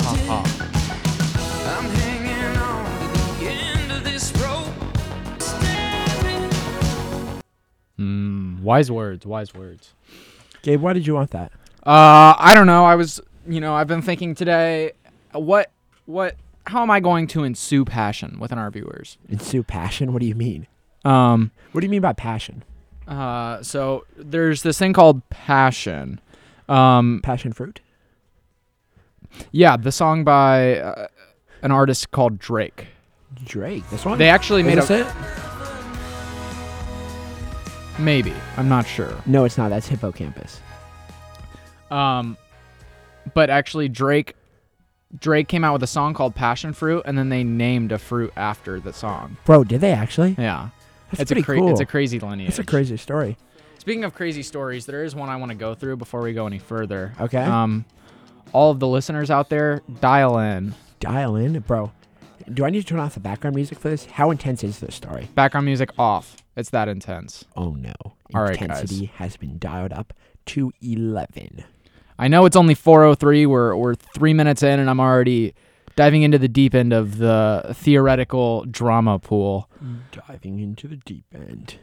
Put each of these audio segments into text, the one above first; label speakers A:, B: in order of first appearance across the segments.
A: ha ha ha.
B: I'm hanging on to the end of this rope. Staring
A: Mm, wise words, wise words.
C: Gabe, why did you want that?
A: Uh, I don't know. I was, you know, I've been thinking today, what, what, how am I going to ensue passion within our viewers?
C: Ensue passion? What do you mean?
A: Um,
C: What do you mean by passion?
A: uh, so there's this thing called passion. Um,
C: Passion fruit?
A: Yeah, the song by uh, an artist called Drake.
C: Drake. This one?
A: They actually made
C: Is
A: a
C: it?
A: maybe. I'm not sure.
C: No, it's not. That's Hippocampus.
A: Um, but actually, Drake Drake came out with a song called Passion Fruit, and then they named a fruit after the song.
C: Bro, did they actually?
A: Yeah,
C: That's
A: it's
C: pretty
A: a cra-
C: cool.
A: it's a crazy lineage.
C: It's a crazy story.
A: Speaking of crazy stories, there is one I want to go through before we go any further.
C: Okay.
A: Um, all of the listeners out there, dial in.
C: Dial in, bro. Do I need to turn off the background music for this? How intense is this story?
A: Background music off. It's that intense.
C: Oh no.
A: All right, guys.
C: Intensity has been dialed up to 11.
A: I know it's only 4:03. We're we're three minutes in, and I'm already diving into the deep end of the theoretical drama pool.
C: Diving into the deep end.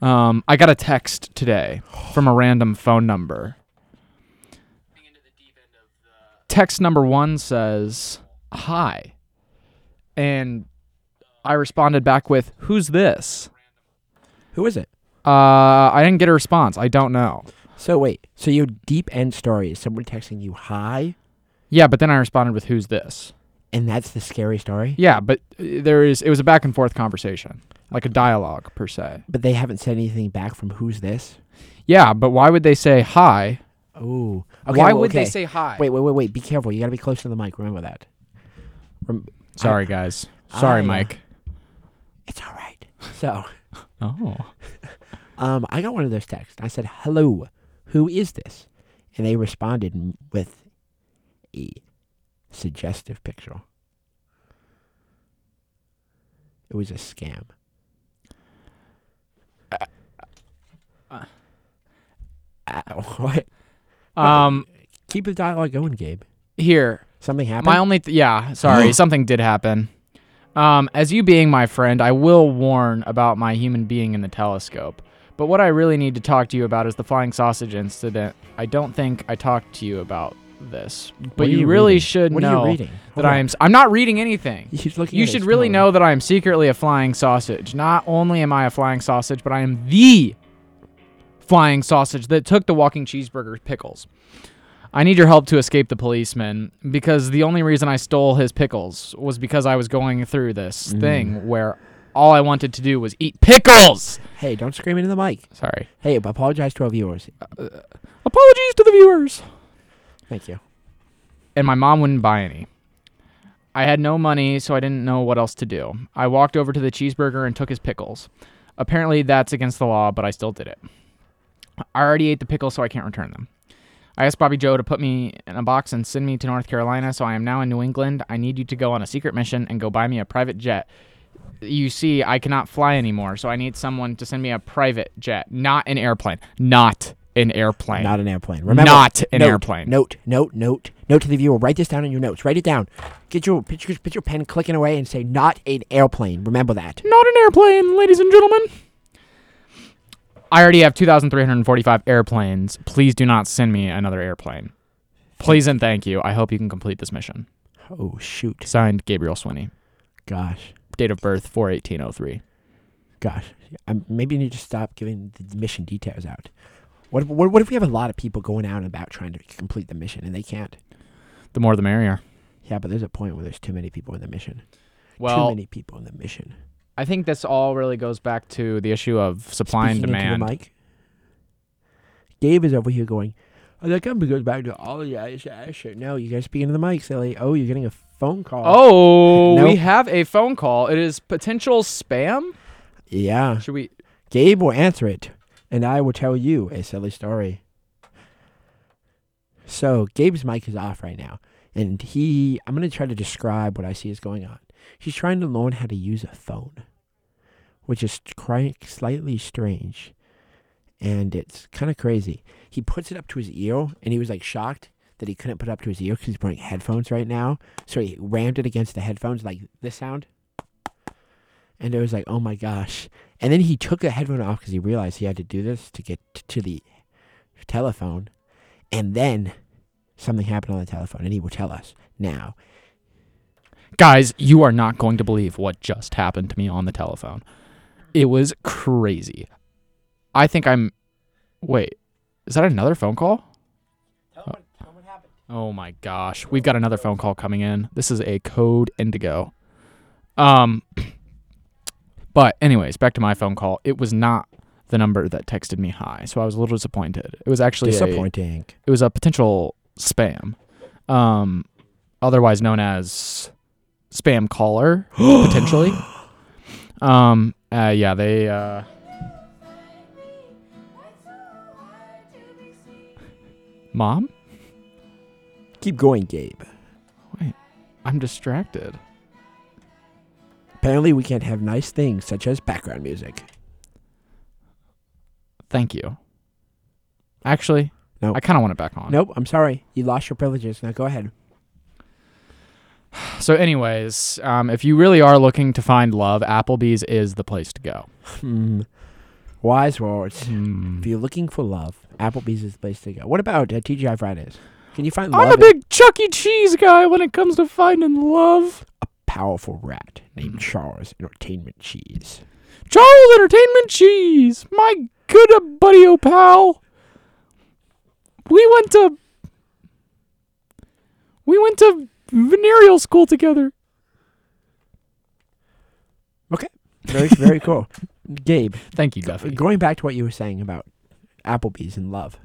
A: Um, I got a text today from a random phone number. Text number one says, Hi. And I responded back with, Who's this?
C: Who is it?
A: Uh, I didn't get a response. I don't know.
C: So wait. So your deep end story is someone texting you hi,
A: Yeah, but then I responded with, Who's this?
C: and that's the scary story.
A: Yeah, but uh, there is, it was a back and forth conversation, like a dialogue per se.
C: But they haven't said anything back from who's this.
A: Yeah, but why would they say hi?
C: Oh. Okay,
A: why
C: well,
A: would they say hi?
C: Wait, wait, wait, wait. Be careful. You got to be close to the mic. Remember that. Rem-
A: Sorry, guys. Sorry,
C: I, uh,
A: Mike.
C: it's all right. So,
A: Oh.
C: um, I got one of those texts. I said, "Hello, who is this?" And they responded with a suggestive picture. It was a scam. Uh, what?
A: Um,
C: Keep the dialogue going, Gabe.
A: here.
C: Something happened.
A: My only th- yeah, sorry, something did happen. Um, as you being my friend, I will warn about my human being in the telescope. But what I really need to talk to you about is the flying sausage incident. I don't think I talked to you about this, but
C: are
A: you, really
C: reading?
A: should
C: What
A: know
C: are you reading?
A: that
C: Hold
A: I
C: on.
A: am. s- I'm not reading anything.
C: He's looking
A: You
C: at
A: should
C: his
A: really
C: phone.
A: know that I am secretly a flying sausage. Not only am I a flying sausage, but I am the flying sausage that took the walking cheeseburger pickles. I need your help to escape the policeman because the only reason I stole his pickles was because I was going through this
C: Mm.
A: thing where all I wanted to do was eat pickles.
C: Hey, don't scream into the mic.
A: Sorry.
C: Hey, apologize to our viewers.
A: Apologies to the viewers.
C: Thank you.
A: and my mom wouldn't buy any. I had no money, so I didn't know what else to do. I walked over to the cheeseburger and took his pickles. Apparently, that's against the law, but I still did it. I already ate the pickles, so I can't return them. I asked Bobby Joe to put me in a box and send me to North Carolina, so I am now in New England. I need you to go on a secret mission and go buy me a private jet. You see, I cannot fly anymore, so I need someone to send me a private jet, not an airplane. Not an airplane.
C: Not an airplane. Remember,
A: Not an
C: note,
A: airplane.
C: Note, note, note, note to the viewer. Write this down in your notes. Write it down. Get your put your, put your pen clicking away and say not an airplane. Remember that.
A: Not an airplane, ladies and gentlemen. I already have 2,345 airplanes. Please do not send me another airplane. Please and thank you. I hope you can complete this mission.
C: Oh shoot!
A: Signed, Gabriel Swinney.
C: Gosh,
A: Date of birth, 41803.
C: gosh. Um, maybe you need to stop giving the mission details out. What, if- what what if we have a lot of people going out and about trying to complete the mission and they can't?
A: The more the merrier.
C: Yeah, but there's a point where there's too many people in the mission. too many people in the mission.
A: I think this all really goes back to the issue of supply and
C: Speaking into
A: demand.
C: the mic. Dave is over here going. Oh, that company goes back to all the guys. No, you guys speaking to the mic, silly. Oh, you're getting a phone call.
A: Oh, we have a phone call. It is potential spam.
C: yeah.
A: Should we?
C: Gabe will answer it, and I will tell you a silly story. So Gabe's mic is off right now, and he. I'm gonna try to describe what I see is going on. He's trying to learn how to use a phone, which is slightly strange, and it's kind of crazy. He puts it up to his ear, and he was like shocked that he couldn't put it up to his ear because he's wearing headphones right now. So he rammed it against the headphones like this sound. And it was like, oh my gosh. And then he took the headphone off because he realized he had to do this to get t- to the telephone. And then something happened on the telephone, and he will tell us now.
A: Guys, you are not going to believe what just happened to me on the telephone. It was crazy. I think I'm. Wait, is that another phone call?
C: Tell him, tell what happened.
A: Oh my gosh, we've got another phone call coming in. This is a code Indigo. Um, but anyways, back to my phone call. It was not the number that texted me hi, so I was a little disappointed. It was actually a,
C: Disappointing.
A: it was a potential spam, um, otherwise known as spam caller potentially. Um, uh, yeah, they uh, mom.
C: Keep going, Gabe.
A: Wait, I'm distracted.
C: Apparently, we can't have nice things such as background music.
A: Thank you. Actually,
C: Nope.
A: I kind of want it back on.
C: Nope, I'm sorry. You lost your privileges. Now go ahead.
A: So, anyways, um, if you really are looking to find love, Applebee's is the place to go.
C: Hmm. Wise words.
A: Hmm.
C: If you're looking for love, Applebee's is the place to go. What about uh, TGI Fridays? Can you find love
A: I'm a
C: in
A: big Chuck E. Cheese guy when it comes to finding love.
C: a powerful rat
A: Mm.
C: named Charles Entertainment Cheese?
A: Charles Entertainment Cheese, my good buddy, oh pal. We went to we went to venereal school together. Okay.
C: Very, very cool. Gabe,
A: Thank you, Duffy.
C: going back to what you were saying about Applebee's and love.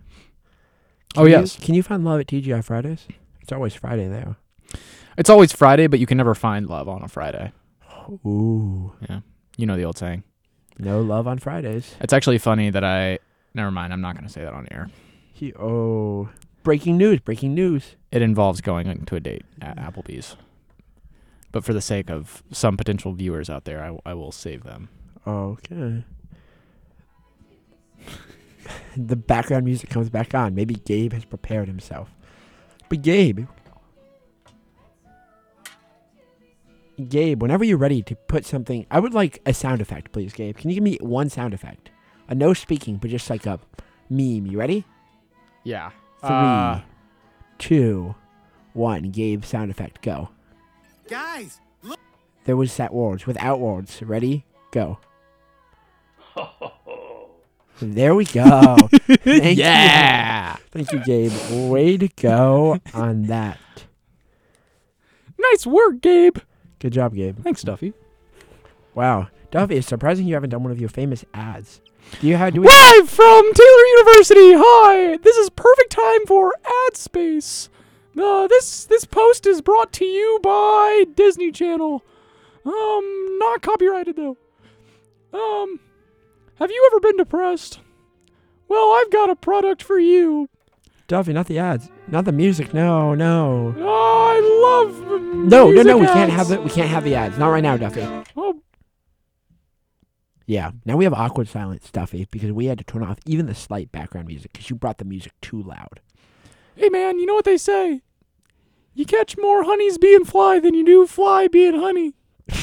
A: Oh
C: Can you-
A: yes,
C: can you find love at TGI Fridays? It's always Friday there.
A: it's always Friday, but you can never find love on a Friday.
C: Ooh. Yeah.
A: You know the old saying.
C: No love on Fridays.
A: It's actually funny that I. Never mind. I'm not going to say that on air.
C: He, oh. Breaking news, breaking news.
A: It involves going to a date at Applebee's. But for the sake of some potential viewers out there, I, I will save them.
C: Okay. the background music comes back on. Maybe Gabe has prepared himself. But Gabe. Gabe, whenever you're ready to put something, I would like a sound effect, please, Gabe. Can you give me one sound effect? A no speaking, but just like a meme. You ready?
A: Yeah.
C: Three,
A: Uh,
C: two, one. Gabe, sound effect, go.
D: Guys, look.
C: There was set words without words. Ready? Go. There we go. Thank you.
A: yeah.
C: Thank you, Gabe. Way to go on that.
A: Nice work, Gabe.
C: Good job, Gabe.
A: Thanks, Duffy.
C: Wow. Duffy, it's surprising you haven't done one of your famous ads. Do you have do we
A: Live from Taylor University. Hi. This is perfect time for ad space. Uh, this this post is brought to you by Disney Channel. Um, not copyrighted though. Um, have you ever been depressed? Well, I've got a product for you.
C: Duffy, not the ads. Not the music. No, no.
A: I love
C: No, no, no, we can't have the we can't have the ads. Not right now, Duffy.
A: Oh,
C: Yeah. Now we have awkward silence, Duffy, eh, because we had to turn off even the slight background music because you brought the music too loud.
A: hey man, you know what they say? You catch more honeys being fly than you do fly being honey.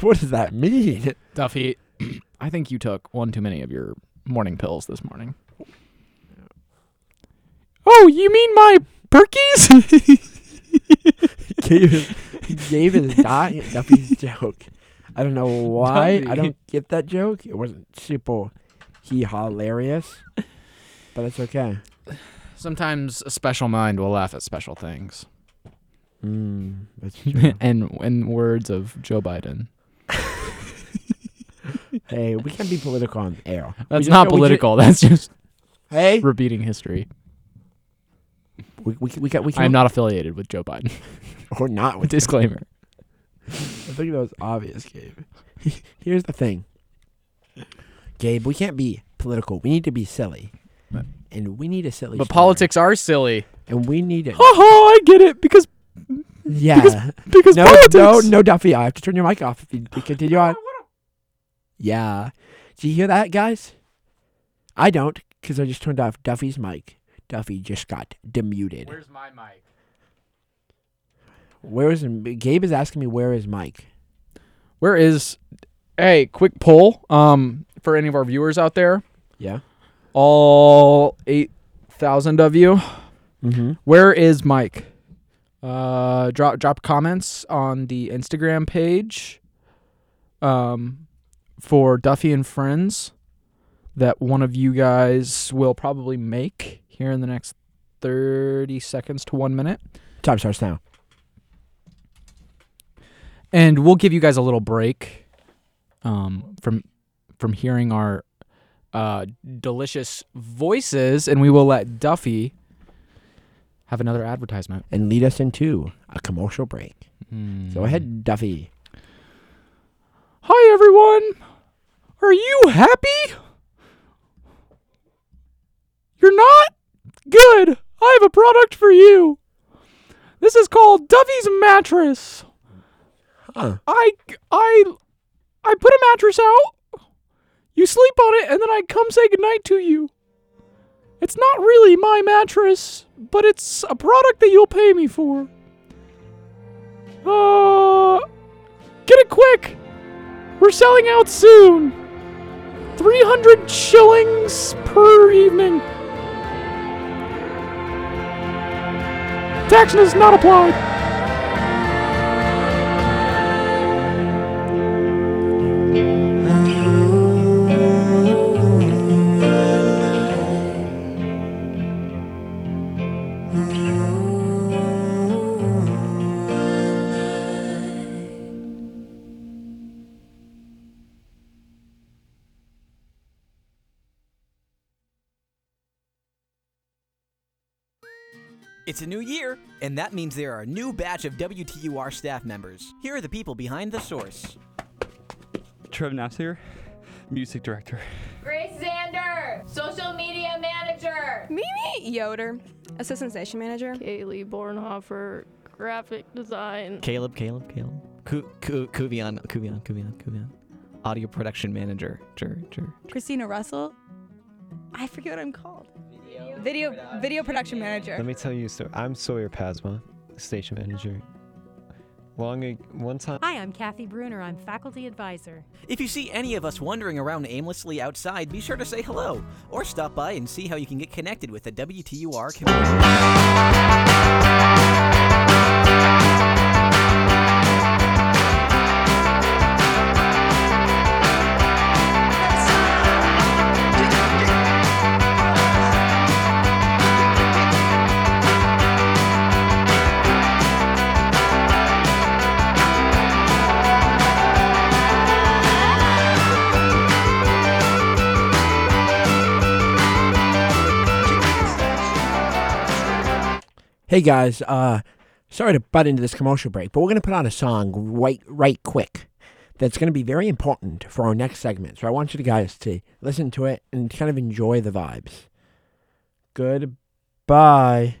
C: What does that mean?
A: Duffy, I think you took one too many of your morning pills this morning. Oh, you mean my perkies?
C: Gabe, Gabe is dying at Duffy's joke. I don't know why. I don't get that joke. It wasn't super he hilarious, but it's okay.
A: Sometimes a special mind will laugh at special things.
C: Mm, that's true.
A: and in words of Joe Biden.
C: hey, we can't be political on air.
A: That's
C: just-
A: not
C: ju-
A: political. That's just
C: hey,
A: repeating history.
C: we we we got we can
A: I'm not affiliated with Joe Biden.
C: or not with
A: Disclaimer.
C: I think that was obvious, Gabe. Here's the thing, Gabe. We can't be political. We need to be silly,
A: But-
C: and we need a silly.
A: But
C: story.
A: politics are silly.
C: and we need it.
A: Ha ha! I get it because
C: yeah.
A: because
C: no,
A: politics.
C: no, no, Duffy. I have to turn your mic off if you you continue on. Yeah. Do you hear that, guys? I don't, because I just turned off Duffy's mic. Duffy just got demuted.
A: Where's my mic?
C: Where is Gabe is asking me where is Mike?
A: Where is? Hey, quick poll. Um, for any of our viewers out there,
C: Yeah.
A: all eight thousand of you,
C: Mm-hmm.
A: where is Mike? Uh, drop drop comments on the Instagram page. Um, for Duffy and Friends, that one of you guys will probably make here in the next thirty seconds to one minute.
C: Time starts now.
A: And we'll give you guys a little break um, from from hearing our uh, delicious voices, and we will let Duffy have another advertisement.
C: And lead us into a commercial break.
A: Hmm.
C: Go ahead, Duffy.
A: Hi everyone. Are you happy? You're not? Good. I have a product for you. This is called Duffy's mattress. I I I put a mattress out. You sleep on it and then I come say goodnight to you. It's not really my mattress, but it's a product that you'll pay me for. Uh Get it quick. We're selling out soon. 300 shillings per evening. Tax does not applied.
D: It's a new year, and that means there are a new batch of WTUR staff members. Here are the people behind the source.
E: Trev Nassir, music director.
F: Grace Zander, social media manager.
G: Mimi Yoder, assistant station manager.
H: Kaylee Bornhofer, graphic design.
D: Caleb, Caleb, Caleb. Ku, Ku, Kuvian, Kuvian, Kuvian, Kuvian. Audio production manager. Jur, Jur.
G: Christina Russell. I forget what I'm called. Video video production manager.
I: Let me tell you a story. I'm Sawyer Pasma, station manager. Long ag- one time.
J: Hi, I'm Kathy Bruner. I'm faculty advisor.
D: If you see any of us wandering around aimlessly outside, be sure to say hello or stop by and see how you can get connected with the WTUR community.
C: Hey guys, uh, sorry to butt into this commercial break, but we're gonna put on a song right, right quick. That's gonna be very important for our next segment. So I want you to guys to listen to it and kind of enjoy the vibes. Goodbye.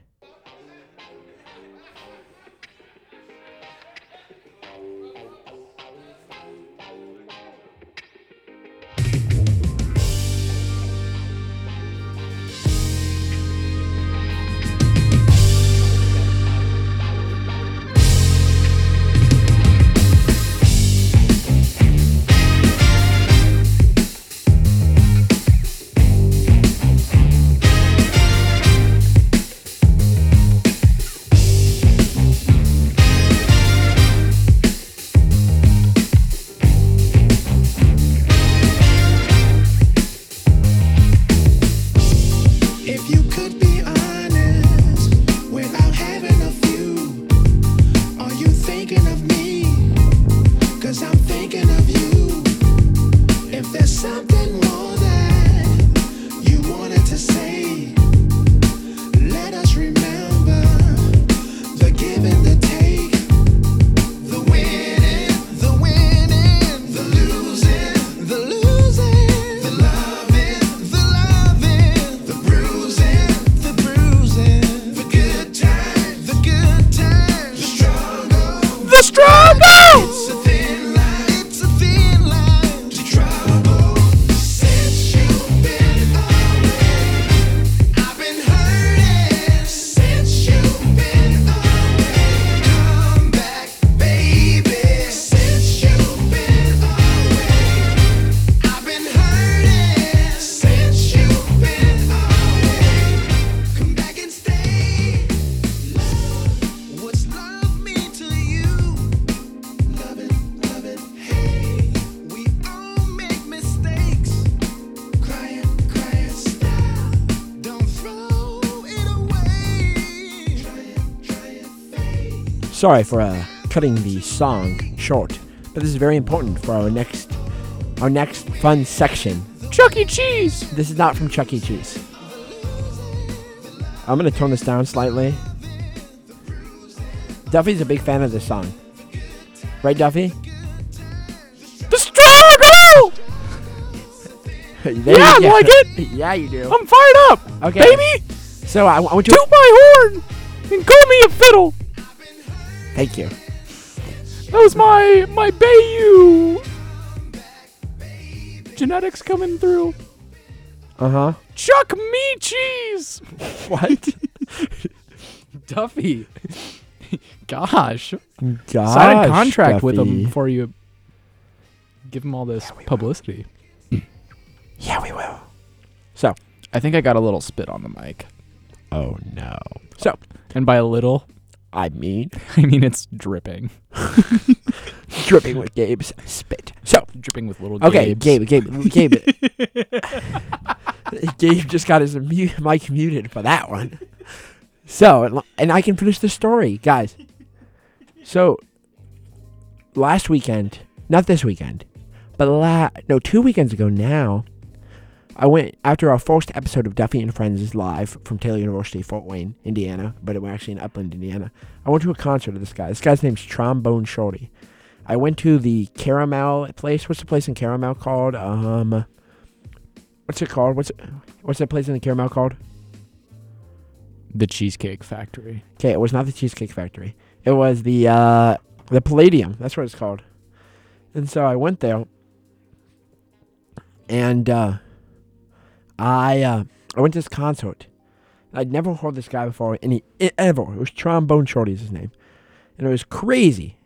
C: Sorry for uh, cutting the song short, but this is very important for our next our next fun section.
A: Chuck E. Cheese.
C: This is not from Chuck E. Cheese. I'm gonna tone this down slightly. Duffy's a big fan of this song, right, Duffy?
A: The struggle. Yeah,
C: you
A: I like it.
C: yeah, you do.
A: I'm fired up,
C: okay,
A: baby.
C: So I, I want you. To.
A: Toot my horn and call me a fiddle.
C: Thank you.
A: That was my my Bayou. Genetics coming through.
C: Uh huh.
A: Chuck me cheese.
C: What?
A: Duffy. Gosh.
C: Gosh,
A: Sign a contract with
C: Duffy.
A: him before you give him all this publicity.
C: Yeah, we will. So.
A: I think I got a little spit on the mic.
C: Oh no. So
A: And by a little,
C: I mean,
A: I mean it's dripping.
C: dripping with Gabe's spit. So
A: Dripping with little
C: okay. Gabe, Gabe, Gabe. Gabe just got his mu- mic muted for that one. So, and- and I can finish the story, guys. So, last weekend, not this weekend, but la- no, two weekends ago now, I went after our first episode of Duffy and Friends is live from Taylor University, Fort Wayne, Indiana, but we're actually in Upland, Indiana. I went to a concert of this guy. This guy's name's Trombone Shorty. I went to the Caramel place. What's the place in Caramel called? Um, what's it called? What's it, what's that place in the Caramel called?
A: The Cheesecake Factory.
C: Okay, it was not the Cheesecake Factory. It was the uh, the Palladium. That's what it's called. And so I went there, and uh, I uh, I went to this concert. I'd never heard this guy before, any ever. It was Trombone Shorty is his name, and it was crazy.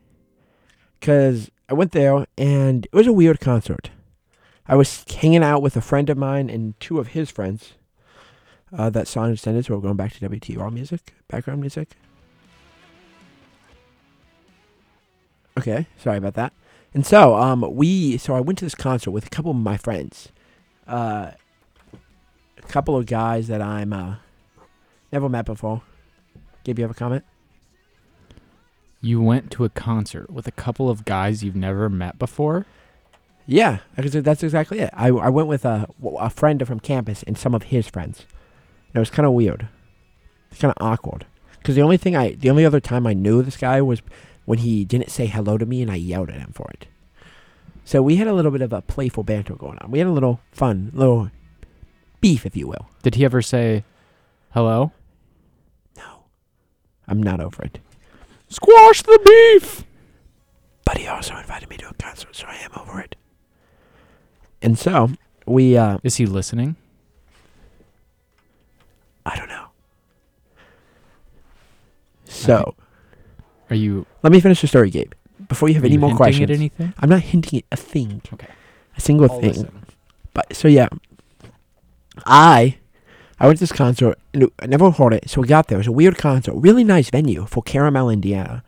C: Cause I went there, and it was a weird concert. I was hanging out with a friend of mine and two of his friends. Uh, that song extended, so we're going back to WTR music, background music. Okay, sorry about that. And so, um, we, so I went to this concert with a couple of my friends, uh, a couple of guys that I'm uh, never met before. Gabe, you have a comment?
A: You went to a concert with a couple of guys you've never met before?
C: Yeah, because that's exactly it. I, I went with a, a friend from campus and some of his friends. And it was kind of weird. It's kind of awkward. Because the only thing I, the only other time I knew this guy was when he didn't say hello to me and I yelled at him for it. So we had a little bit of a playful banter going on. We had a little fun, little beef, if you will.
A: Did he ever say hello?
C: No, I'm not over it.
A: Squash the beef!
C: But he also invited me to a concert, so I am over it. And so we, uh,
A: Is he listening?
C: I don't know. So
A: Are you
C: let me finish the story, Gabe. Before you have any more questions,
A: at anything?
C: I'm not hinting at a thing.
A: Okay.
C: A single
A: I'll
C: thing.
A: listen.
C: But so yeah, I I went to this concert. And I never heard it, so we got there. It was a weird concert, really nice venue for Caramel, Indiana.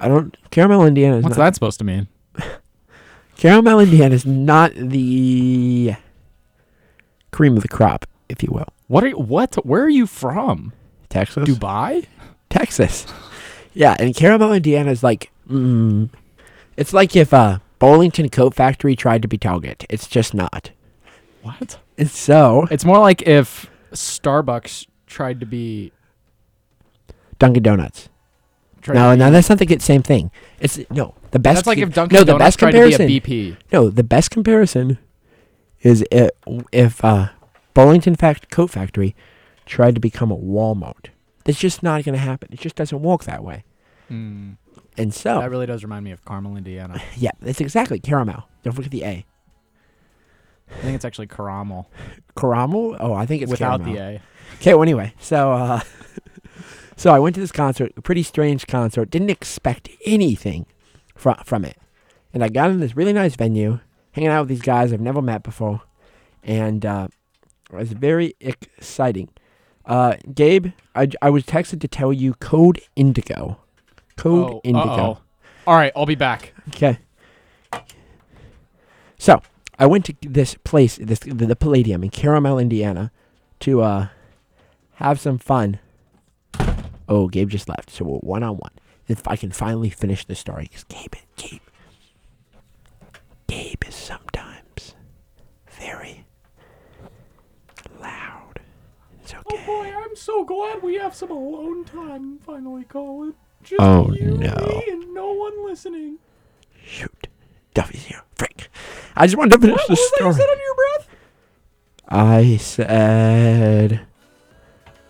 C: I don't Caramel, Indiana. Is
A: What's
C: not,
A: that supposed to mean?
C: Caramel, Indiana is not the cream of the crop, if you will.
A: What are what? Where are you from?
C: Texas,
A: Dubai?
C: Texas. Yeah, and Caramel, Indiana is like, mm, it's like if uh, Burlington Coat Factory tried to be Target. It's just not.
A: What?
C: And so
A: It's more like if Starbucks tried to be
C: Dunkin' Donuts.
A: tried
C: No,
A: to
C: no,
A: be-
C: that's not the same thing. It's no the best.
A: That's like if Dunkin'
C: no, the
A: Donuts
C: best
A: tried
C: comparison.
A: to be a BP.
C: No, the best comparison is if, if uh, Burlington Fact Coat Factory tried to become a Walmart. That's just not going to happen. It just doesn't work that way.
A: Mm,
C: And so,
A: That really does remind me of Carmel, Indiana.
C: yeah, that's exactly caramel. Don't forget the A.
A: I think it's actually caramel
C: Caramel? Oh, I think it's
A: without
C: caramel.
A: the A.
C: Okay, well, anyway, so uh, so I went to this concert, a pretty strange concert. Didn't expect anything from from it, and I got in this really nice venue, hanging out with these guys I've never met before, and uh, it was very exciting. Uh, Gabe, I, I was texted to tell you code Indigo. Code
A: Oh,
C: Indigo.
A: uh-oh. All right, I'll be back.
C: Okay. So I went to this place, this the, the Palladium in Caramel, Indiana, to uh have some fun. Oh, Gabe just left, so we're one on one. if I can finally finish the story. Because Gabe, Gabe, Gabe is sometimes very loud. It's okay.
A: Oh boy, I'm so glad we have some alone time finally, Colin. Just
C: Oh,
A: you,
C: no.
A: me, and no one listening.
C: Shoot, Duffy's here. Frick. I just wanted to finish
A: What,
C: the
A: what was that you
C: story.
A: said under your breath?
C: I said,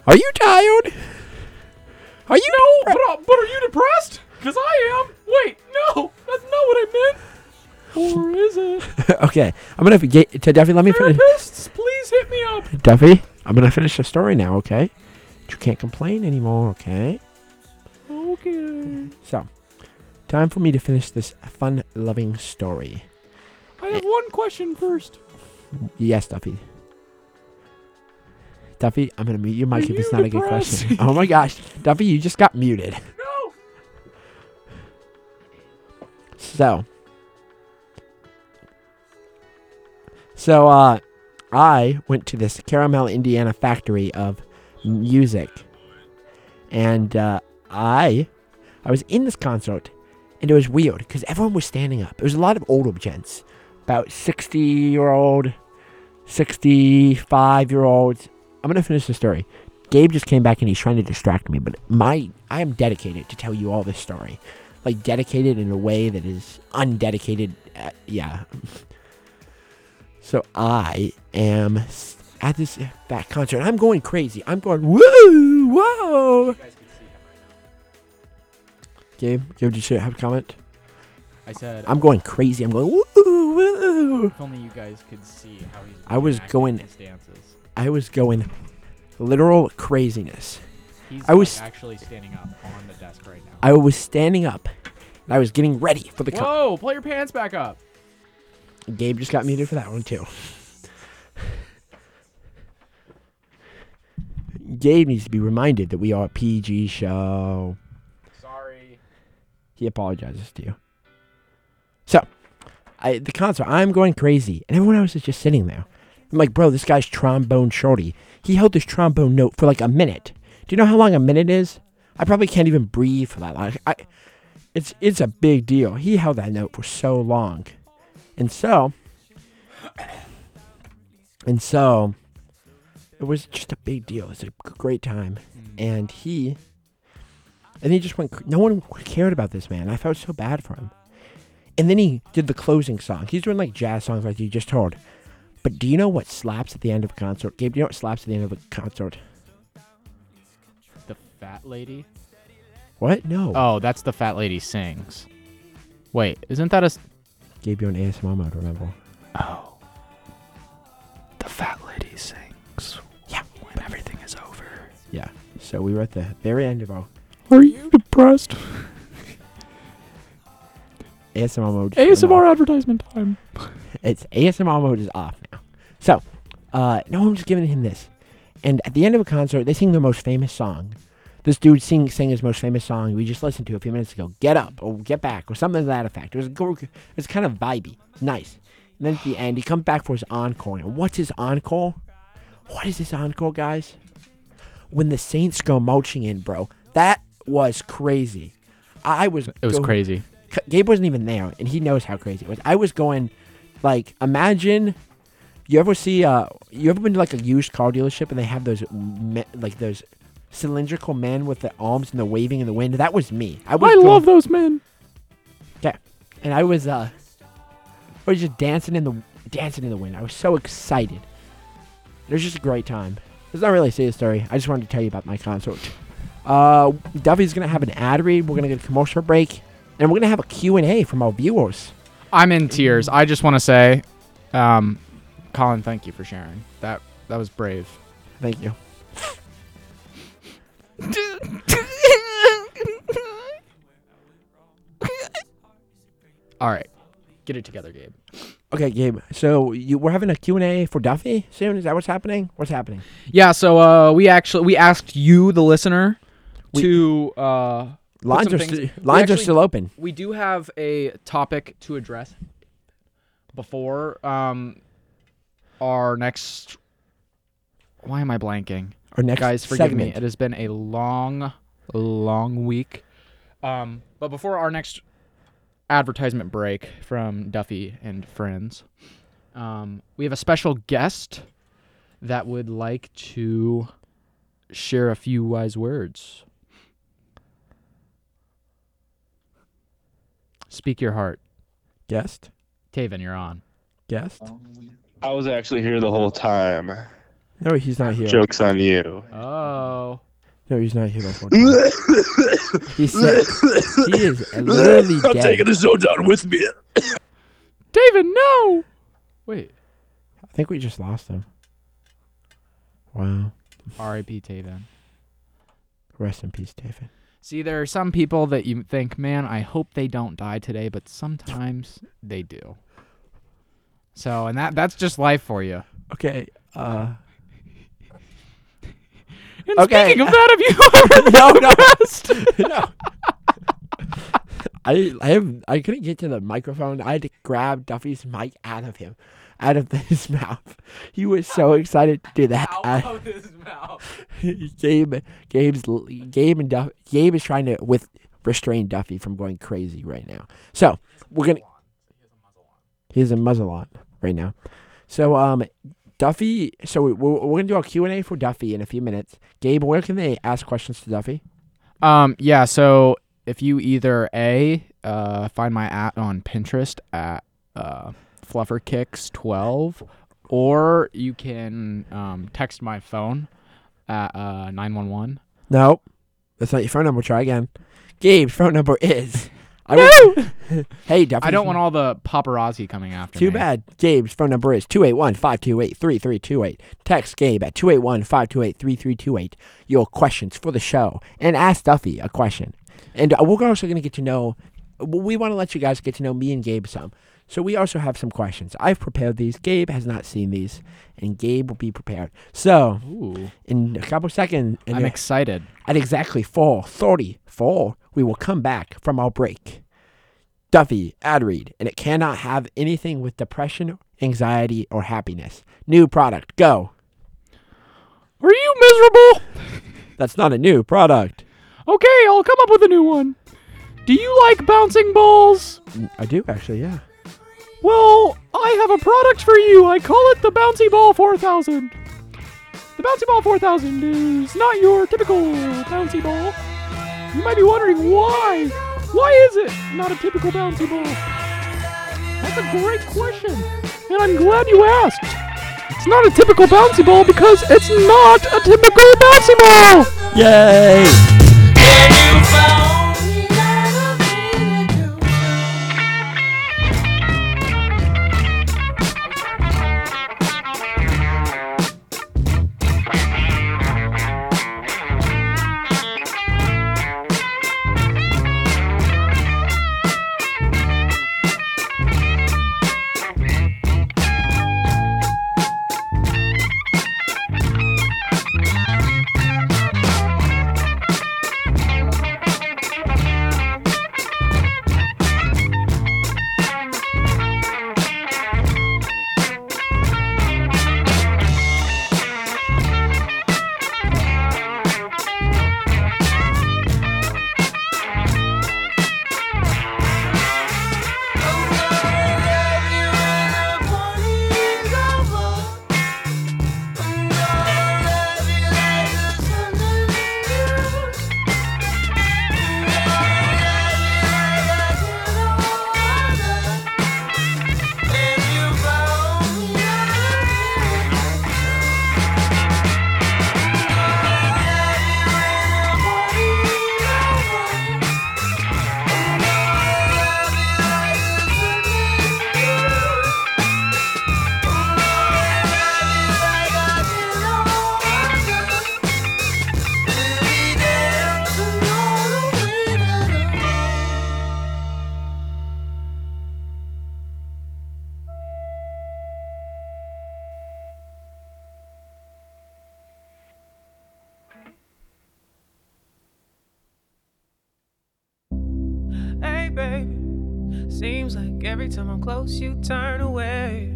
C: "Are you tired? Are you
A: No, but, uh, but are you depressed? Because I am. Wait, no, that's not what I meant. Or is it?
C: okay, I'm gonna get to Duffy. Let me finish.
A: Therapists, please hit me up.
C: Duffy, I'm gonna finish the story now. Okay, you can't complain anymore. Okay.
A: Okay.
C: So, time for me to finish this fun-loving story.
A: I have one question first.
C: Yes, Duffy. Duffy, I'm gonna mute your mic
A: Are
C: if it's not a good question. oh my gosh, Duffy, you just got muted.
A: No.
C: So, so uh, I went to this Caramel, Indiana factory of music, and uh, I, I was in this concert, and it was weird because everyone was standing up. It was a lot of older gents, about sixty-year-old, sixty-five-year-olds. I'm gonna finish the story. Gabe just came back and he's trying to distract me, but my I am dedicated to tell you all this story like dedicated in a way that is undedicated. Uh, yeah. So I am at this uh, that concert. I'm going crazy. I'm going woo whoa. Gabe, Gabe, did you have a comment?
A: I said.
C: I'm going crazy. I'm going woo woo.
A: If only you guys could see how he's.
C: I was going-
A: His dances.
C: I was going literal craziness.
A: He's
C: I was-
A: like, actually standing up on the desk right now.
C: I was standing up. And I was getting ready for the
A: Whoa! Pull your pants back up.
C: Gabe just got muted for that one too. Gabe needs to be reminded that we are a PG show. He apologizes to you. So, I the concert, I'm going crazy, and everyone else is just sitting there. I'm like, bro, this guy's trombone shorty. He held this trombone note for like a minute. Do you know how long a minute is? I probably can't even breathe for that long. I, it's it's a big deal. He held that note for so long, and so, and so, it was just a big deal. It's a great time, hmm. and he, and he just went. No one cared about this man. I felt so bad for him. And then he did the closing song. He's doing like jazz songs like you just heard. But do you know what slaps at the end of a concert? Gabe, do you know what slaps at the end of a concert?
A: The fat lady.
C: What? No.
A: Oh, that's the fat lady sings. Wait, isn't that a.
C: Gabe, you're in ASMR mode, remember?
A: Oh. The fat lady sings.
C: Yeah.
A: When everything is over.
C: Yeah. So we were at the very end of our
A: Are you depressed?
C: ASMR mode.
A: ASMR advertisement time.
C: It's ASMR mode is off now. So, uh, no one was giving him this. And at the end of a concert, they sing their most famous song. This dude sing sang his most famous song we just listened to a few minutes ago. Get up or get back or something to that effect. It was it was kind of vibey, nice. And then at the end, he comes back for his encore. And what's his encore? What is his encore, guys? When the Saints go marching in, bro. That was crazy. I was.
A: It was
C: go-
A: crazy.
C: Gabe wasn't even there, and he knows how crazy it was. I was going, like, imagine. You ever see? Uh, you ever been to like a used car dealership and they have those, me- like those cylindrical men with the arms and the waving in the wind? That was me. I was.
A: I
C: going-
A: love those men.
C: Yeah, and I was uh, I was just dancing in the dancing in the wind. I was so excited. It was just a great time. It's not really a serious story. I just wanted to tell you about my concert. Uh, Duffy's gonna have an ad read. We're gonna get a commercial break, and we're gonna have a Q and A from our viewers.
A: I'm in tears. I just want to say, um, Colin, thank you for sharing. That that was brave.
C: Thank you.
A: All right, get it together, Gabe.
C: Okay, Gabe. So you we're having a Q and A for Duffy soon. Is that what's happening? What's happening?
A: Yeah. So uh, we actually we asked you, the listener,
C: We-
A: to uh,
C: Lines are
A: we
C: lines are still open.
A: We do have a topic to address before um our next. Why am I blanking?
C: Our next
A: Guys, forgive me. It has been a long, long week. Um, but before our next advertisement break from Duffy and friends, um, we have a special guest that would like to share a few wise words. Speak your heart.
C: Guest?
A: Tavin, you're on.
C: Guest?
K: I was actually here the whole time.
C: No, he's not here.
K: Joke's on you.
A: Oh.
C: No, he's not here. unfortunately. He's sick. He is literally
K: I'm
C: dead.
K: taking the show down with me.
A: David, no. Wait.
C: I think we just lost him. Wow.
A: R.I.P. Tavin.
C: Rest in peace, David.
A: See, there are some people that you think, man, I hope they don't die today, but sometimes they do. So, and that that's just life for you.
C: Okay. Uh.
A: And
C: Okay.
A: speaking of that, have you ever
C: no, no,
A: noticed?
C: no. I I have I couldn't get to the microphone. I had to grab Duffy's mic out of him, out of his mouth. He was so excited to do that. I-
A: his mouth.
C: Gabe, Gabe's Gabe and Duff, Gabe is trying to with restrain Duffy from going crazy right now. So we're gonna. He has a muzzle on right now. So um, Duffy. So we, we're, we're gonna do a Q and A for Duffy in a few minutes. Gabe, where can they ask questions to Duffy?
A: Um, yeah, so if you either A, uh, find my at on Pinterest at uh, FlufferKicks12, or you can um, text my phone at uh, 911.
C: No, that's not your phone number. Try again. Gabe's phone number is. I will- hey, Duffy.
A: I don't want all the paparazzi coming after
C: Too
A: me.
C: Too bad. Gabe's phone number is 281 528 3328. Text Gabe at 281 528 3328. Your questions for the show. And ask Duffy a question. And uh, we're also going to get to know, we want to let you guys get to know me and Gabe some. So we also have some questions. I've prepared these. Gabe has not seen these. And Gabe will be prepared. So,
A: Ooh,
C: in a couple seconds,
A: I'm excited.
C: at exactly 4:34, we will come back from our break. Duffy, ad read, and it cannot have anything with depression, anxiety, or happiness. New product, go.
A: Are you miserable?
C: That's not a new product.
A: Okay, I'll come up with a new one. Do you like bouncing balls?
C: Mm, I do actually, yeah.
A: Well, I have a product for you. I call it the Bouncy Ball 4000. The Bouncy Ball 4000 is not your typical bouncy ball. You might be wondering why. Why is it not a typical bouncy ball? That's a great question, and I'm glad you asked. It's not a typical bouncy ball because it's not a typical bouncy ball.
C: Yay!
L: Like every time I'm close, you turn away.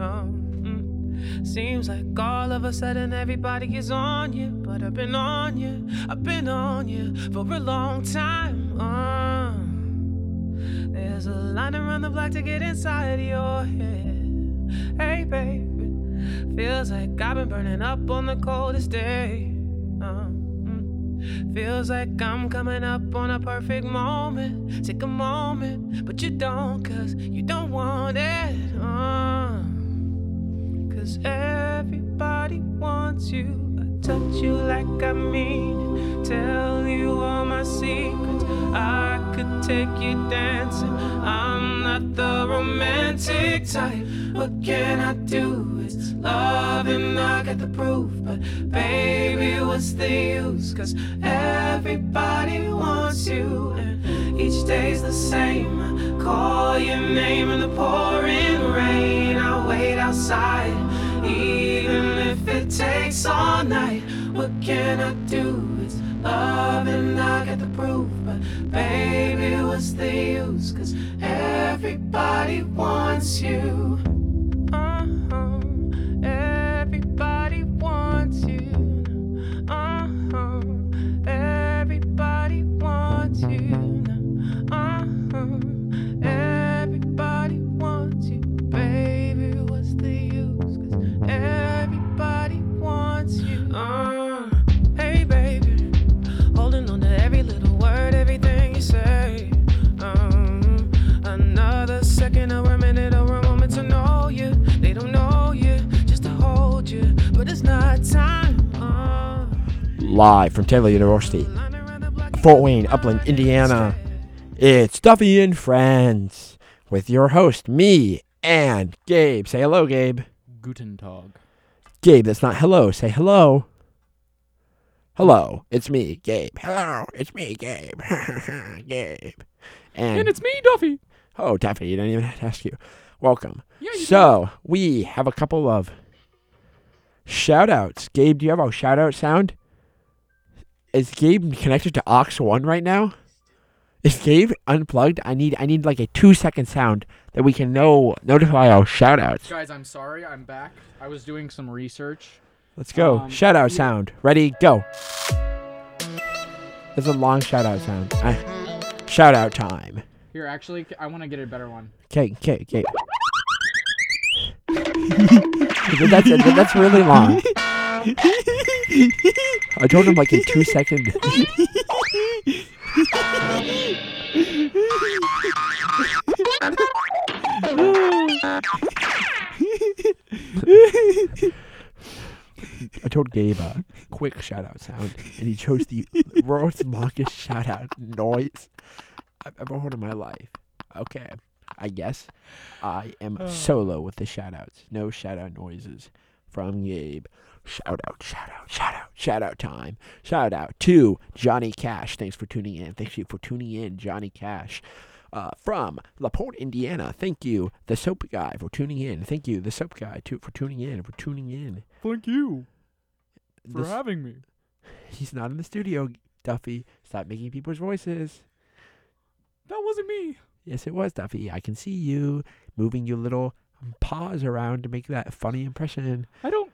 L: Um, mm. Seems like all of a sudden everybody is on you, but I've been on you, I've been on you for a long time. Uh, there's a line around the block to get inside your head. Hey, baby, feels like I've been burning up on the coldest day. Feels like I'm coming up on a perfect moment. Take a moment, but you don't, cause you don't want it. Uh, cause everybody wants you. Touch you like I mean. Tell you all my secrets. I could take you dancing. I'm not the romantic type. What can I do? It's love and I got the proof. But baby, what's the use? Cause everybody wants you. And each day's the same. I call your name in the pouring rain. I wait outside. Even if it takes all night, what can I do? It's love and I got the proof. But baby, what's the use? Cause everybody wants you.
C: Live from Taylor University, Fort Wayne, Upland, Indiana. It's Duffy and Friends with your host, me and Gabe. Say hello, Gabe.
A: Guten Tag.
C: Gabe, that's not hello. Say hello. Hello, it's me, Gabe. Hello, it's me, Gabe. Gabe. And,
A: And it's me, Duffy.
C: Oh, Duffy, you didn't even have to ask you. Welcome.
A: Yeah, you
C: so, we have a couple of shout outs. Gabe, do you have a shout out sound? Is Gabe connected to Aux 1 right now? Is Gabe unplugged? I need I need like a two second sound that we can know notify our shout outs.
A: Guys, I'm sorry. I'm back. I was doing some research.
C: Let's go.
A: Um,
C: shout out
A: you-
C: sound. Ready? Go. There's a long shout out sound. Uh, shout out time.
A: Here, actually, I want to get a better one.
C: Okay, okay, okay. that's that's really long. I told him like in two seconds. I told Gabe a quick shout out sound, and he chose the world's longest shout out noise I've ever heard in my life. Okay, I guess I am oh. solo with the shout outs. No shout out noises from Gabe. Shout out, shout out, shout out, shout out time. Shout out to Johnny Cash. Thanks for tuning in. Thank you for tuning in, Johnny Cash. Uh, from LaPorte, Indiana. Thank you, the soap guy, for tuning in. Thank you, the soap guy, too, for tuning in. For tuning in.
A: Thank you for
C: This-
A: having me.
C: He's not in the studio, Duffy. Stop making people's voices.
A: That wasn't me.
C: Yes, it was, Duffy. I can see you moving your little paws around to make that funny impression.
A: I don't.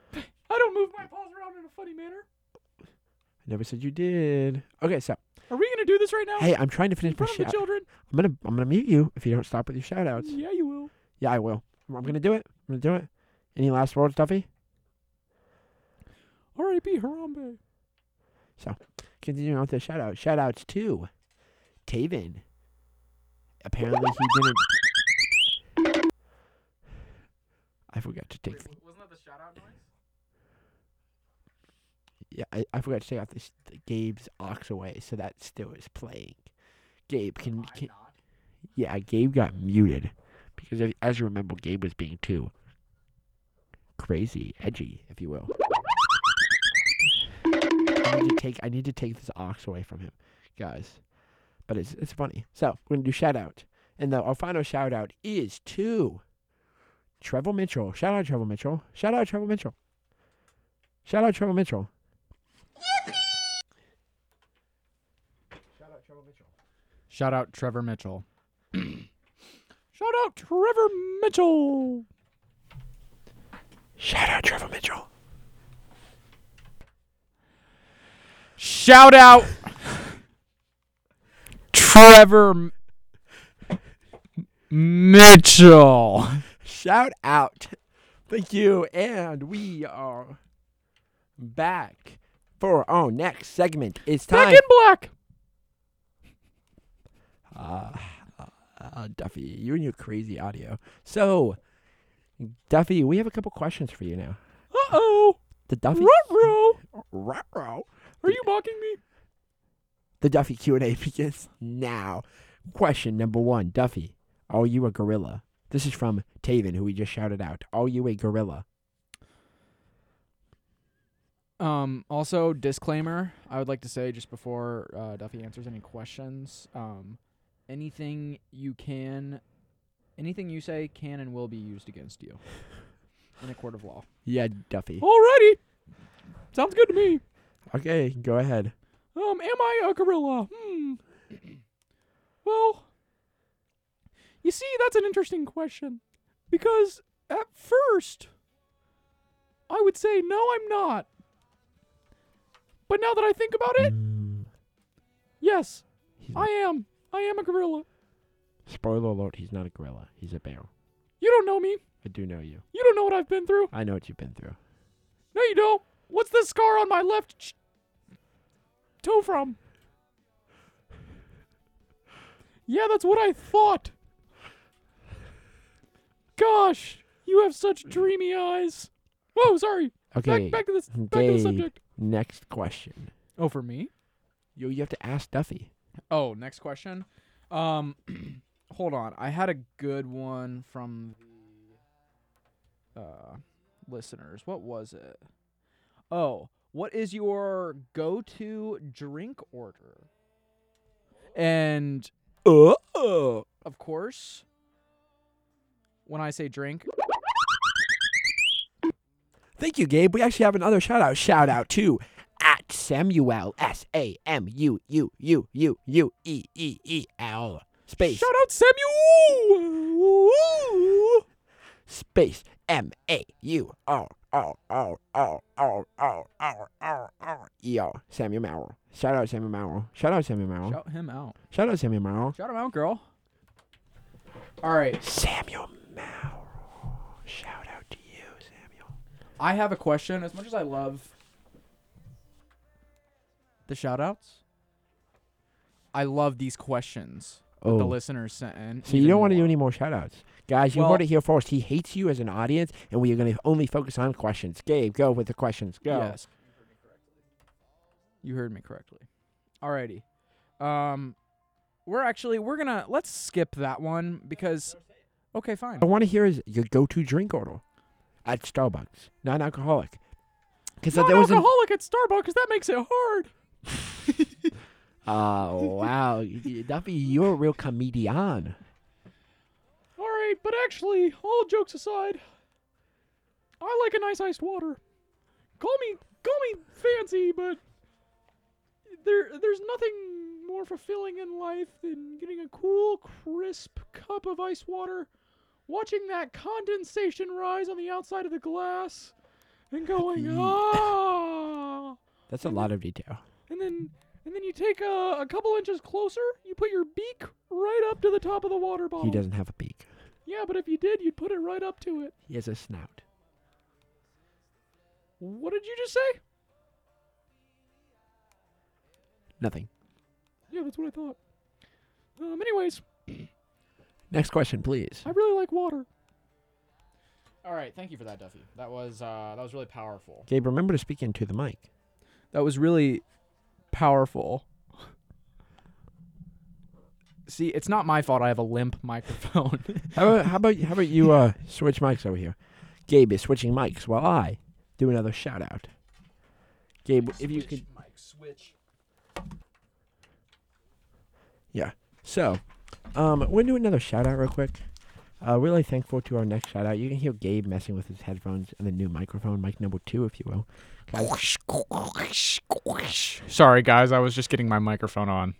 A: I don't move my paws around in a funny manner.
C: I never said you did. Okay, so
A: Are we gonna do this right now?
C: hey, I'm trying to finish
A: in
C: my
A: front of the
C: shout.
A: children.
C: I'm gonna I'm gonna mute you if you don't stop with your shout outs.
A: Yeah, you will.
C: Yeah, I will. I'm gonna do it. I'm gonna do it. Any last words, Duffy?
A: R.I.P. Harambe.
C: So, continuing on with the shout out. Shout outs to Tavin. Apparently he didn't. I forgot to take.
A: wasn't that the shout out noise?
C: Yeah, I, I forgot to take out this Gabe's aux away, so that still is playing. Gabe, can, can yeah, Gabe got muted because as- as you remember, Gabe was being too crazy, edgy, if you will. I need to take I need to take this aux away from him, guys. But it's it's funny. So we're gonna do shout out, and the, our final shout out is to Trevor Mitchell. Shout out Trevor Mitchell. Shout out Trevor Mitchell. Shout out Trevor Mitchell.
A: Shout out Trevor Mitchell. Shout out Trevor Mitchell.
C: Shout out Trevor Mitchell.
A: Shout out Trevor Mitchell.
C: Shout out. Thank you. And we are back for our next segment. It's time.
A: Back in black.
C: Uh, uh, Duffy, you and your crazy audio. So, Duffy, we have a couple questions for you now.
A: Uh oh.
C: The Duffy.
A: Ruh-roh.
C: Ruh-roh.
A: Are you mocking me?
C: The Duffy Q and A begins now. Question number one, Duffy, are you a gorilla? This is from Tavin, who we just shouted out. Are you a gorilla?
A: Um, also, disclaimer I would like to say just before uh, Duffy answers any questions um, anything you can, anything you say can and will be used against you in a court of law.
C: Yeah, Duffy.
A: Alrighty. Sounds good to me.
C: Okay, go ahead.
A: Um, am I a gorilla? Hmm. well, you see, that's an interesting question. Because at first, I would say, no, I'm not. But now that I think about it,
C: Mm,
A: yes, I am. I am a gorilla.
C: spoiler alert, he's not a gorilla. He's a bear.
A: You don't know me.
C: I do know you.
A: You don't know what I've been through.
C: I know what you've been through.
A: No, you don't. What's this scar on my left ch- toe from? Yeah, that's what I thought. Gosh, you have such dreamy eyes. Whoa, sorry.
C: Okay,
A: Back, back to this. Back to the subject.
C: next question.
A: Oh, for me?
C: You, you have to ask Duffy.
A: Oh, next question. Um, hold on. I had a good one from the uh, listeners. What was it? Oh, what is your go-to drink order? And
C: Oh,
A: of course, when I say drink,
C: Thank you, Gabe. We actually have another shout out. Shout out to at Samuel S A M U U U U U E E E L space
A: shout out Samuel.
C: space M A U R R R R R R R R R E R Samuel Merrill. Shout out Samuel Merrill. Shout out Samuel Merrill.
A: Shout him out.
C: Shout out Samuel Merrill.
A: Shout him out, girl. All right.
C: Samuel Merrill. Shout out to you, Samuel.
A: I have a question. As much as I love the shout outs, I love these questions that the
C: Oh.
A: listeners sent in.
C: So you
A: even
C: don't want to do
A: more.
C: any more shout outs. Guys, you
A: Well-
C: heard it here first. He hates you as an audience, and we are going to only focus on questions. Gabe, go with the questions. Go.
A: Yes. You heard me correctly. Alrighty. Um we're actually we're gonna let's skip that one because okay, fine.
C: I want to hear is your go to drink order at Starbucks, non alcoholic. Because there was an.
A: Non-alcoholic at Starbucks, that makes it hard.
C: Oh, wow. Duffy, you're a real comedian.
A: Alright, but actually, all jokes aside, I like a nice iced water. Call me call me fancy, but there there's nothing more fulfilling in life than getting a cool, crisp cup of ice water, watching that condensation rise on the outside of the glass, and going, ah.
C: That's a lot of detail.
A: And then and then you take a, a couple inches closer, you put your beak right up to the top of the water bottle.
C: He doesn't have a beak,
A: Yeah, but if you did, you'd put it right up to it.
C: he has a snout.
A: What did you just say?
C: Nothing.
A: Yeah, that's what I thought. Um, anyways,
C: Next question, please.
A: I really like water. All right, thank you for that, Duffy. That was uh, that was really powerful.
C: Gabe, remember to speak into the mic.
A: That was really powerful. See, it's not my fault. I have a limp microphone.
C: How about, how about, how about you uh, switch mics over here? Gabe is switching mics while I do another shout out. Gabe, if you could.
A: switch.
C: Yeah. So, um, we're gonna do another shout out real quick. Uh, really thankful to our next shout out. You can hear Gabe messing with his headphones and the new microphone, mic number two, if you will. Guys,
A: Sorry, guys. I was just getting my microphone on.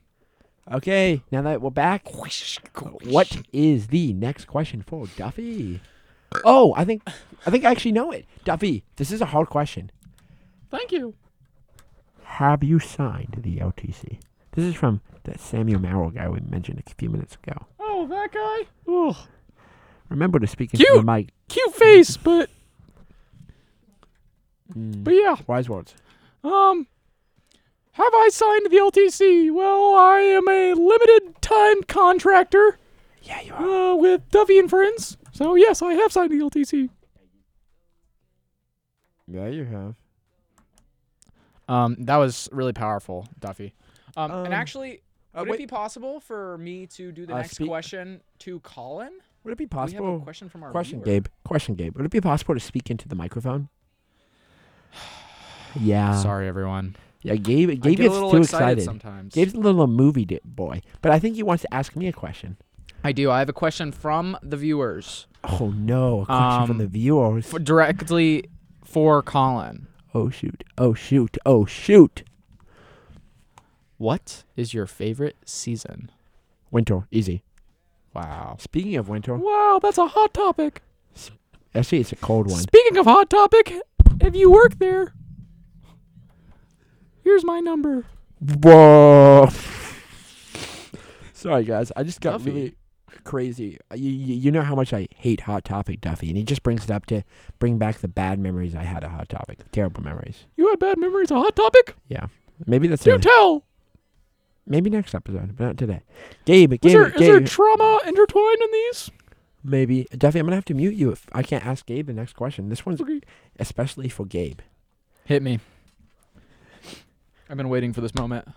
C: okay, now that we're back, what is the next question for Duffy? Oh, I think I think I actually know it. Duffy, this is a hard question.
A: Thank you.
C: Have you signed the LTC? This is from that Samuel Merrill guy we mentioned a few minutes ago.
A: Oh, that guy. Ugh.
C: Remember to speak into
A: Cute.
C: the mic.
A: Cute face, but
C: Mm,
A: but yeah.
C: wise words.
A: Um, have I signed the LTC? Well, I am a limited time contractor.
C: Yeah, you are.
A: Uh, with Duffy and Friends. So yes, I have signed the LTC.
C: Yeah, you have.
A: Um, that was really powerful, Duffy. Um,
C: Um,
A: and actually,
C: uh,
A: would
C: wait.
A: it be possible for me to do the
C: Uh,
A: next
C: speak-
A: question to Colin?
C: Would it be
A: We have a
C: possible?
A: question from our
C: Question,
A: viewer.
C: Gabe. Question, Gabe. Would it be possible to speak into the microphone? Yeah.
A: Sorry, everyone.
C: Yeah, Gabe. Gabe
A: get a
C: gets
A: little
C: too
A: excited
C: excited.
A: sometimes.
C: Gabe's a little movie di- boy, but I think he wants to ask me a question.
A: I do. I have a question from the viewers,
C: Oh no, a question from
A: Um,
C: the viewers.
A: for, directly for Colin.
C: Oh shoot! Oh shoot! Oh shoot!
A: What is your favorite season?
C: Winter, easy.
A: Wow.
C: Speaking of winter,
A: Wow, that's a hot topic.
C: actually it's a cold one.
A: Speaking of hot topic, if you work there, here's my number.
C: Whoa! Sorry guys, I just got
A: Duffy.
C: really crazy. You, you you know how much I hate Hot Topic, Duffy, and he just brings it up to bring back the bad memories I had of Hot Topic, the terrible memories.
A: You had bad memories of hot topic?
C: Yeah, maybe that's
A: Do
C: a,
A: tell.
C: Maybe next episode, but not today. Gabe,
A: Is
C: Gabe,
A: there, is there
C: Gabe.
A: trauma intertwined in these?
C: maybe Duffy, I'm gonna have to mute you if I can't ask Gabe the next question. This one's
A: Okay.
C: especially for Gabe.
A: Hit me. I've been waiting for this moment.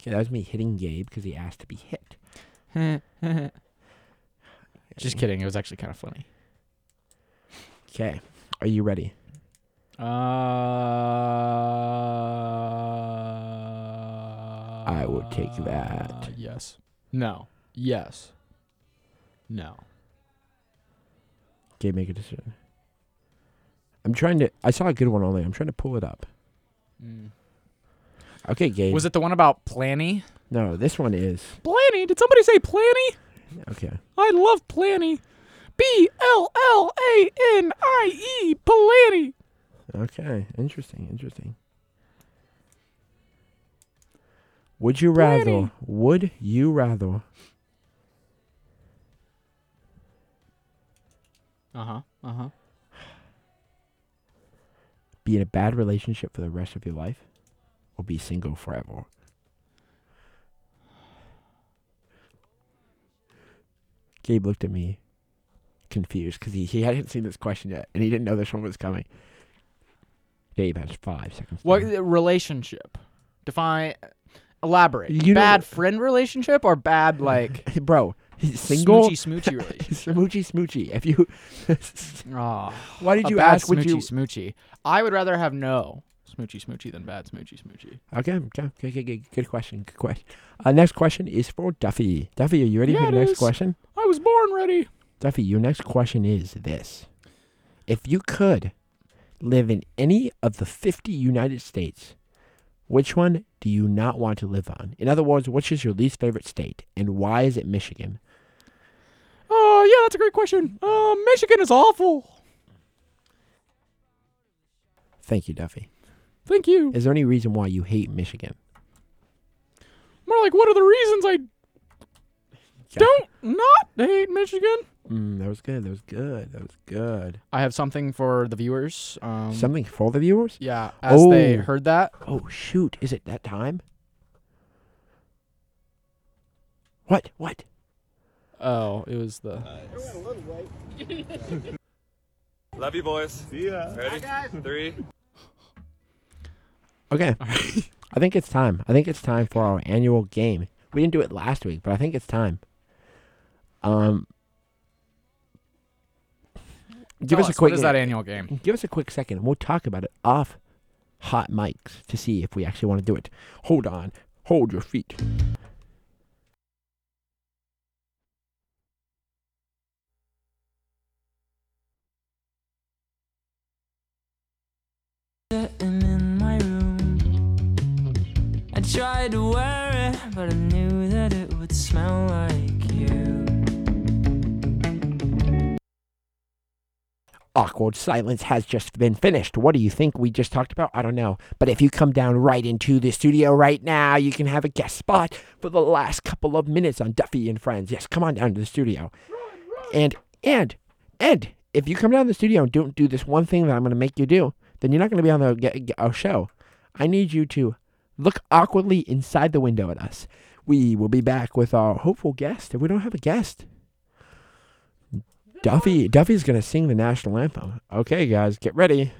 C: Okay, that was me hitting Gabe because he asked to be hit.
A: Just kidding. It was actually kind of funny.
C: Okay, are you ready?
A: Uh,
C: I would take that.
A: Uh, yes. No. Yes. No.
C: Gabe, make a decision. I'm trying to. I saw a good one only. I'm trying to pull it up. Mm. Okay, Gabe.
A: Was it the one about Planny?
C: No, this one is.
A: Planny? Did somebody say Planny?
C: Okay.
A: I love Planny. B L L A N I E. Planny.
C: Okay. Interesting. Interesting. Would you rather?
A: Planny.
C: Would you rather
A: Uh huh. Uh huh.
C: be in a bad relationship for the rest of your life, or be single forever? Gabe looked at me confused because he, he hadn't seen this question yet and he didn't know this one was coming. Gabe has five seconds.
A: What relationship? Define. Elaborate.
C: You
A: bad friend relationship or bad like
C: Bro, single.
A: smoochy smoochy relationship?
C: smoochy smoochy. If you,
A: Oh,
C: why did you ask? Would
A: smoochy
C: you?
A: smoochy? I would rather have no smoochy smoochy than bad smoochy smoochy.
C: Okay, okay, okay, okay, okay, good question, good question. Uh, next question is for Duffy. Duffy, are you ready
A: Yeah,
C: for the next
A: is.
C: question?
A: I was born ready.
C: Duffy, your next question is this: If you could live in any of the 50 United States, which one do you not want to live on? In other words, which is your least favorite state, and why is it Michigan?
A: Oh yeah, that's a great question. Uh, Michigan is awful.
C: Thank you, Duffy.
A: Thank you.
C: Is there any reason why you hate Michigan?
A: More like, what are the reasons I don't not hate Michigan?
C: Mm, that was good. That was good. That was good.
A: I have something for the viewers. Um,
C: Something for the viewers?
A: Yeah, as they
C: Oh.
A: heard that.
C: Oh shoot! Is it that time? What? What?
A: Oh, it was the.
E: Love you, boys. See ya. Ready? Three.
C: Okay. I think it's time. I think it's time for our annual game. We didn't do it last week, but I think it's time. Um, give
A: Tell
C: us a quick.
A: what is that annual game?
C: Give us a quick second. and We'll talk about it off hot mics to see if we actually want to do it. Hold on. Hold your feet.
L: Sitting in my room. I tried to wear it, but I knew that it would smell like
C: awkward silence has just been finished. What do you think we just talked about? I don't know. But if you come down right into the studio right now, you can have a guest spot for the last couple of minutes on Duffy and Friends. Yes, come on down to the studio. And and and if you come down to the studio and don't do this one thing that I'm going to make you do, then you're not going to be on the our show. I need you to look awkwardly inside the window at us. We will be back with our hopeful guest. If we don't have a guest, Duffy Duffy's gonna sing the national anthem. Okay, guys, get ready.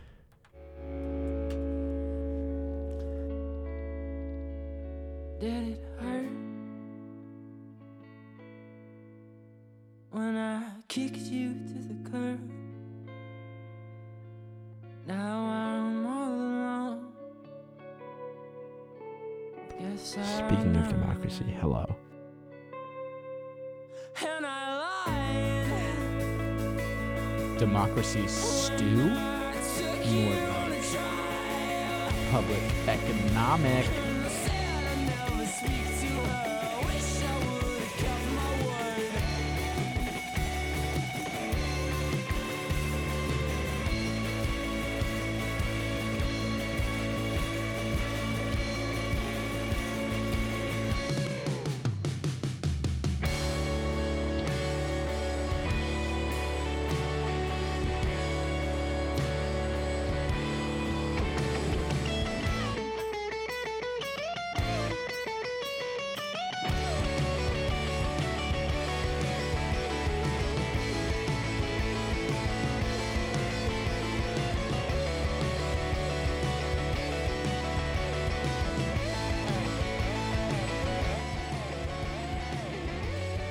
C: Democracy
L: stew? More like public economic.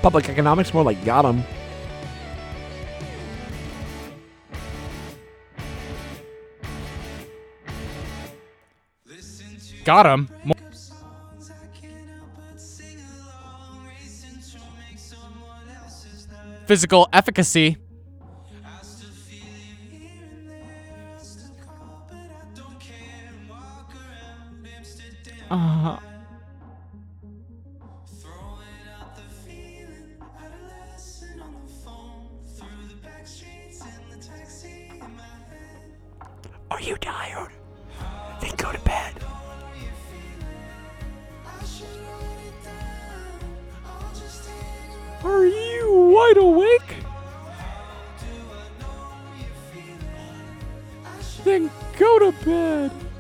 C: Public economics, more like got him.
L: Got him. Mo- Physical efficacy. Uh,
C: Are you tired? Then go to bed.
L: are you wide awake? Then go to bed.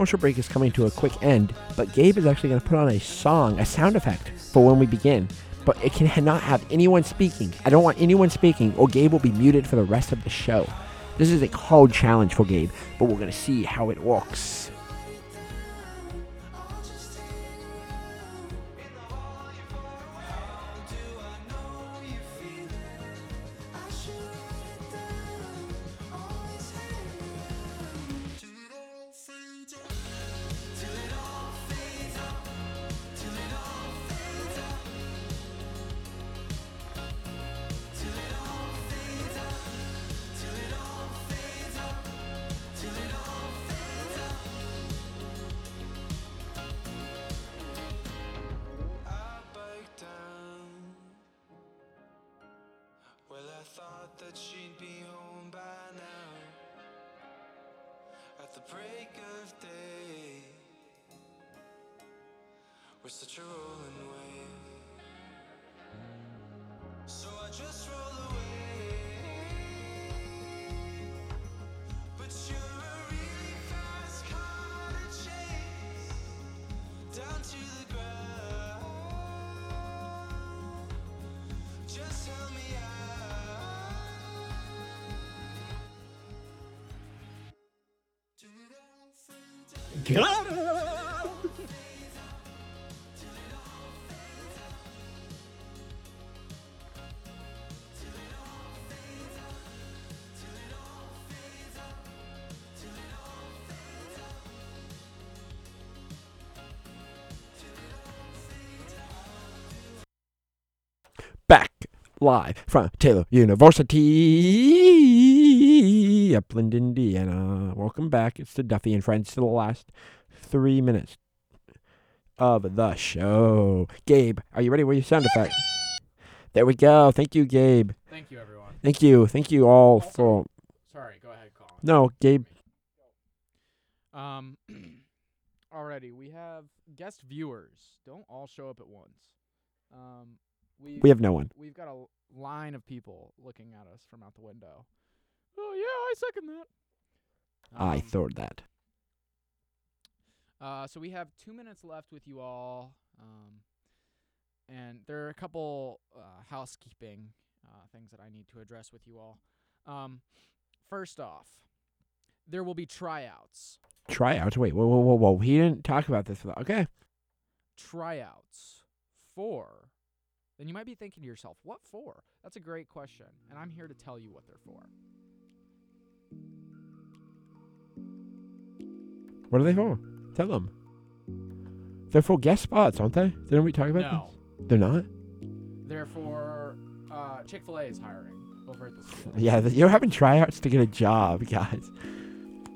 C: Commercial break is coming to a quick end, but Gabe is actually going to put on a song, a sound effect for when we begin. But it cannot have anyone speaking. I don't want anyone speaking, or Gabe will be muted for the rest of the show. This is a hard challenge for Gabe, but we're going to see how it works.
M: Back
C: live from Taylor University. Upland, Indiana. Welcome back. It's the Duffy and Friends to the last three minutes of the show. Gabe, are you ready with your sound effect? There we go. Thank you, Gabe.
A: Thank you, everyone.
C: Thank you. Thank you all for.
A: Sorry, go ahead, Colin.
C: No, Gabe.
A: Um, already we have guest viewers. Don't all show up at once. Um, we
C: We have no one.
A: We've got a line of people looking at us from out the window. Oh yeah, I second that.
C: I
A: Um,
C: thought that.
A: Uh, so we have two minutes left with you all, um, and there are a couple uh, housekeeping uh, things that I need to address with you all. Um, first off, there will be tryouts.
C: Tryouts. Wait, whoa, whoa, whoa, whoa. He didn't talk about this. Without. Okay.
A: Tryouts for. Then you might be thinking to yourself, what for? That's a great question, and I'm here to tell you what they're for.
C: What are they for? Tell them. They're for guest spots, aren't they? Didn't we talk about
A: No.
C: this? They're not?
A: They're for uh, Chick Fil A is hiring over at the school.
C: Yeah, you're having tryouts to get a job, guys.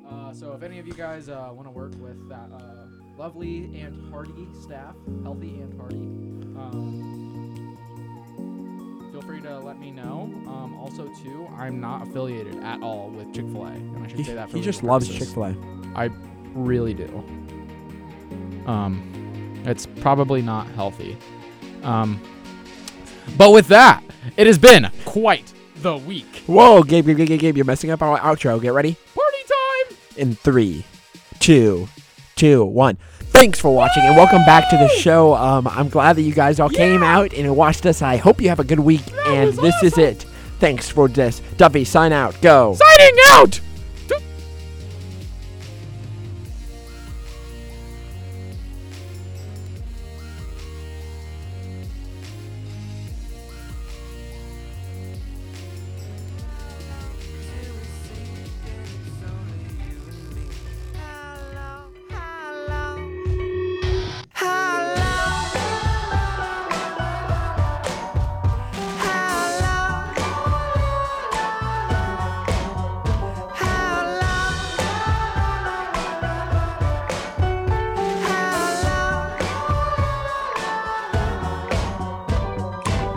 A: Uh, so if any of you guys uh, want to work with that uh, lovely and hearty staff, healthy and hearty, um, feel free to let me know. Um, also, too, I'm not affiliated at all with Chick Fil A, and I should
C: He,
A: say that for
C: he just
A: legal
C: loves. Chick fil A.
A: I really do. Um, it's probably not healthy. Um, but with that, it has been quite the week.
C: Whoa, Gabe, Gabe, Gabe, Gabe, Gabe, you're messing up our outro. Get ready?
A: Party time!
C: In three, two, two, one. Thanks for watching and welcome back to the show. Um, I'm glad that you guys all came out and watched us. I hope you have a good week. and this is it. Thanks for this. Duffy, sign out. Go.
A: Signing out!